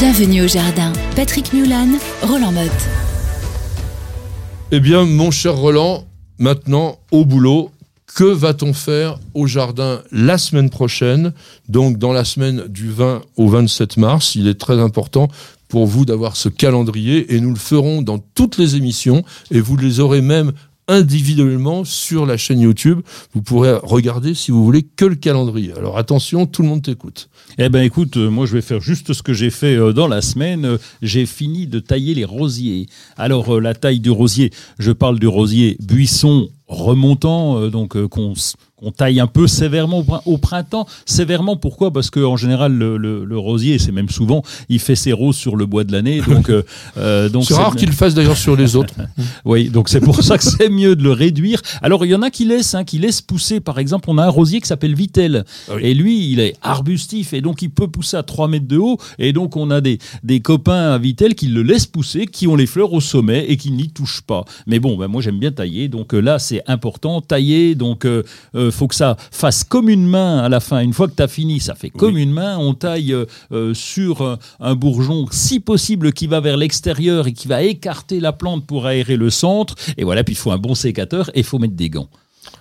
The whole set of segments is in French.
Bienvenue au jardin. Patrick Mulan, Roland Motte. Eh bien, mon cher Roland, maintenant au boulot. Que va-t-on faire au jardin la semaine prochaine? Donc, dans la semaine du 20 au 27 mars, il est très important pour vous d'avoir ce calendrier et nous le ferons dans toutes les émissions et vous les aurez même individuellement sur la chaîne YouTube. Vous pourrez regarder si vous voulez que le calendrier. Alors attention, tout le monde t'écoute. Eh ben écoute, euh, moi je vais faire juste ce que j'ai fait euh, dans la semaine. Euh, J'ai fini de tailler les rosiers. Alors la taille du rosier, je parle du rosier buisson remontant, euh, donc euh, qu'on taille un peu sévèrement au prin- au printemps. Sévèrement, pourquoi? Parce qu'en général, le, le- le rosier, c'est même souvent, il fait ses roses sur le bois de l'année. Donc, euh, donc C'est rare qu'il le fasse d'ailleurs sur les autres. oui, donc c'est pour ça que c'est mieux de le réduire. Alors il y en a qui laissent, hein, qui laissent pousser. Par exemple, on a un rosier qui s'appelle Vitel, Ah oui. et lui, il est arbustif et donc il peut pousser à 3 mètres de haut. Et donc on a des, des copains à Vitel qui le laissent pousser, qui ont les fleurs au sommet et qui n'y touchent pas. Mais bon, ben, moi j'aime bien tailler, donc là c'est important, tailler. Donc euh, euh, faut que ça fasse comme une main à la fin. Une fois que tu as fini, ça fait comme une main. On taille euh, sur un bourgeon, si possible, qui va vers l'extérieur et qui va écarter la plante pour aérer le centre. Et voilà, puis il faut un bon sécateur et il faut mettre des gants.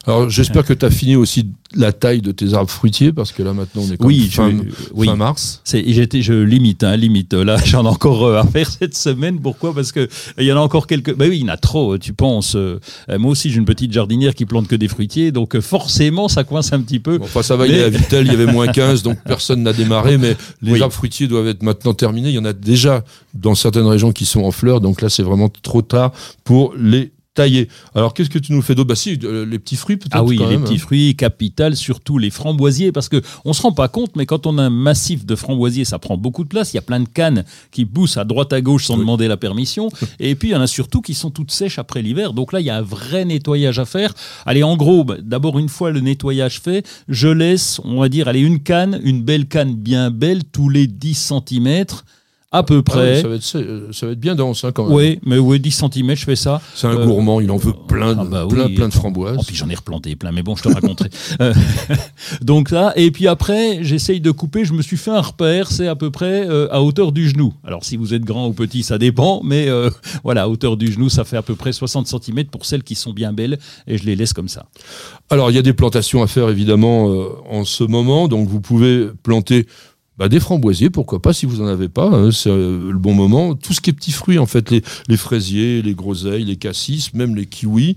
Alors j'espère que tu as fini aussi la taille de tes arbres fruitiers parce que là maintenant on est Oui, fin, je- oui. fin mars. J'étais, je limite, hein, limite. Là, j'en ai encore euh, à faire cette semaine. Pourquoi? Parce que euh, il y en a encore quelques. Ben oui, il y en a trop. Tu penses euh, euh, Moi aussi, j'ai une petite jardinière qui plante que des fruitiers, donc euh, forcément, ça coince un petit peu. Bon, enfin ça va, il Mais- est à Vitel, il y avait moins 15, donc personne n'a démarré, mais les Oui. arbres fruitiers doivent être maintenant terminés. Il y en a déjà dans certaines régions qui sont en fleurs, donc là c'est vraiment trop tard pour les Alors qu'est-ce que tu nous fais d'autre? Bah si, euh, les petits fruits peut-être Ah oui, quand les même, petits hein. fruits, capital, surtout les framboisiers, parce que on se rend pas compte, mais quand on a un massif de framboisiers, ça prend beaucoup de place. Il y a plein de cannes qui poussent à droite à gauche sans Oui. demander la permission, et puis il y en a surtout qui sont toutes sèches après l'hiver. Donc là, il y a un vrai nettoyage à faire. Allez, en gros, bah, d'abord une fois le nettoyage fait, je laisse, on va dire, allez une canne, une belle canne bien belle, tous les 10 cm à peu Ah oui, près. ça, va être, euh, ça va être bien dense hein, quand même. oui, mais oui, 10 cm, je fais ça. C'est un Euh, gourmand, il en veut plein de, ah bah plein, oui. plein de framboises. Oh, puis j'en ai replanté plein, mais bon, je te raconterai. Euh, donc là, et puis après, j'essaye de couper. Je me suis fait un repère, c'est à peu près euh, à hauteur du genou. Alors si vous êtes grand ou petit, ça dépend, mais euh, voilà, à hauteur du genou, ça fait à peu près 60 cm pour celles qui sont bien belles, et je les laisse comme ça. Alors, il y a des plantations à faire évidemment euh, en ce moment. Donc, vous pouvez planter bah, des framboisiers, pourquoi pas, si vous en avez pas. hein, c'est euh, le bon moment. Tout ce qui est petits fruits, en fait, les, les fraisiers, les groseilles, les cassis, même les kiwis.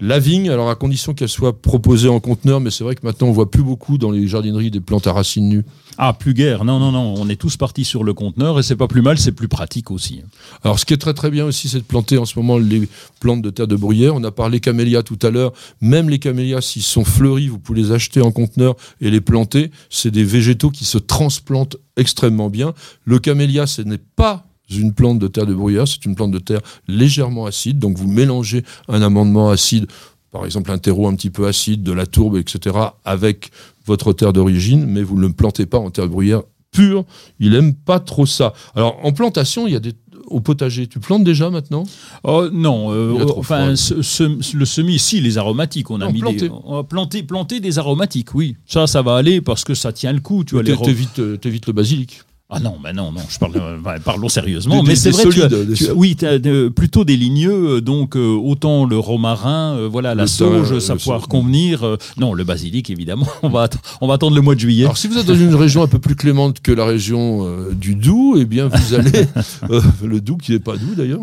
La vigne, alors à condition qu'elle soit proposée en conteneur, mais c'est vrai que maintenant on voit plus beaucoup dans les jardineries des plantes à racines nues. Ah, plus guère. Non, non, non. On est tous partis sur le conteneur, et c'est pas plus mal, c'est plus pratique aussi. Alors, ce qui est très très bien aussi, c'est de planter en ce moment les plantes de terre de bruyère. On a parlé camélias tout à l'heure. Même les camélias, s'ils sont fleuris, vous pouvez les acheter en conteneur et les planter. C'est des végétaux qui se transplantent extrêmement bien. Le camélia, ce n'est pas une plante de terre de bruyère, c'est une plante de terre légèrement acide. Donc, vous mélangez un amendement acide, par exemple un terreau un petit peu acide, de la tourbe, etc., avec votre terre d'origine, mais vous ne le plantez pas en terre de bruyère pure. Il aime pas trop ça. Alors, en plantation, il y a des au potager, tu plantes déjà maintenant? Oh non, euh, enfin froid. ce- ce- le semis, si les aromatiques, on a mis planter. des, on a planté, planter des aromatiques, oui. Ça, ça va aller parce que ça tient le coup, tu vois. Les T'évites euh, le basilic. Ah non, bah non, non, je parle, euh, bah, parlons sérieusement. Des- mais c'est vrai, tu as- solides, des tu as- solides. oui, tu as de- plutôt des ligneux, euh, donc euh, autant le romarin, euh, voilà, la sauge, ça sau- convenir. euh, non, le basilic, évidemment, on va, on va attendre le mois de juillet. Alors si vous êtes dans une région un peu plus clémente que la région euh, du Doubs, eh bien vous allez euh, le Doubs qui n'est pas doux d'ailleurs.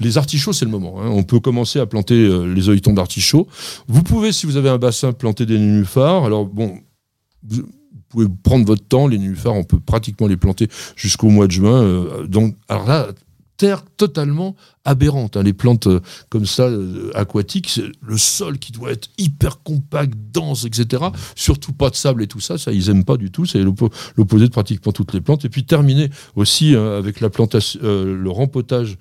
Les artichauts c'est le moment. hein. On peut commencer à planter euh, les œilletons d'artichaut. Vous pouvez si vous avez un bassin planter des nénuphars. Alors bon. Pouvez prendre votre temps, les nénuphars, on peut pratiquement les planter jusqu'au mois de juin. euh, donc, alors là, terre totalement aberrante. hein. Les plantes euh, comme ça, euh, aquatiques, le sol qui doit être hyper compact, dense, etc. Surtout pas de sable et tout ça, ça ils aiment pas du tout. C'est l'oppo- l'opposé de pratiquement toutes les plantes. Et puis terminer aussi hein, avec la plantation, euh, le rempotage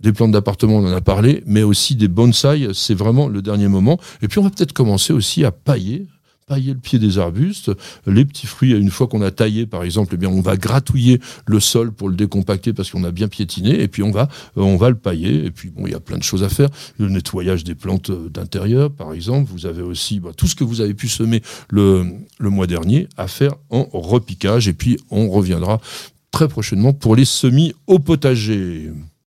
des plantes d'appartement, on en a parlé, mais aussi des bonsaïs, c'est vraiment le dernier moment. Et puis on va peut-être commencer aussi à pailler pailler le pied des arbustes, les petits fruits, une fois qu'on a taillé par exemple, eh bien on va gratouiller le sol pour le décompacter parce qu'on a bien piétiné et puis on va euh, on va le pailler. Et puis bon il y a plein de choses à faire, le nettoyage des plantes euh, d'intérieur par exemple, vous avez aussi bah, tout ce que vous avez pu semer le, le mois dernier à faire en repiquage. Et puis on reviendra très prochainement pour les semis au potager.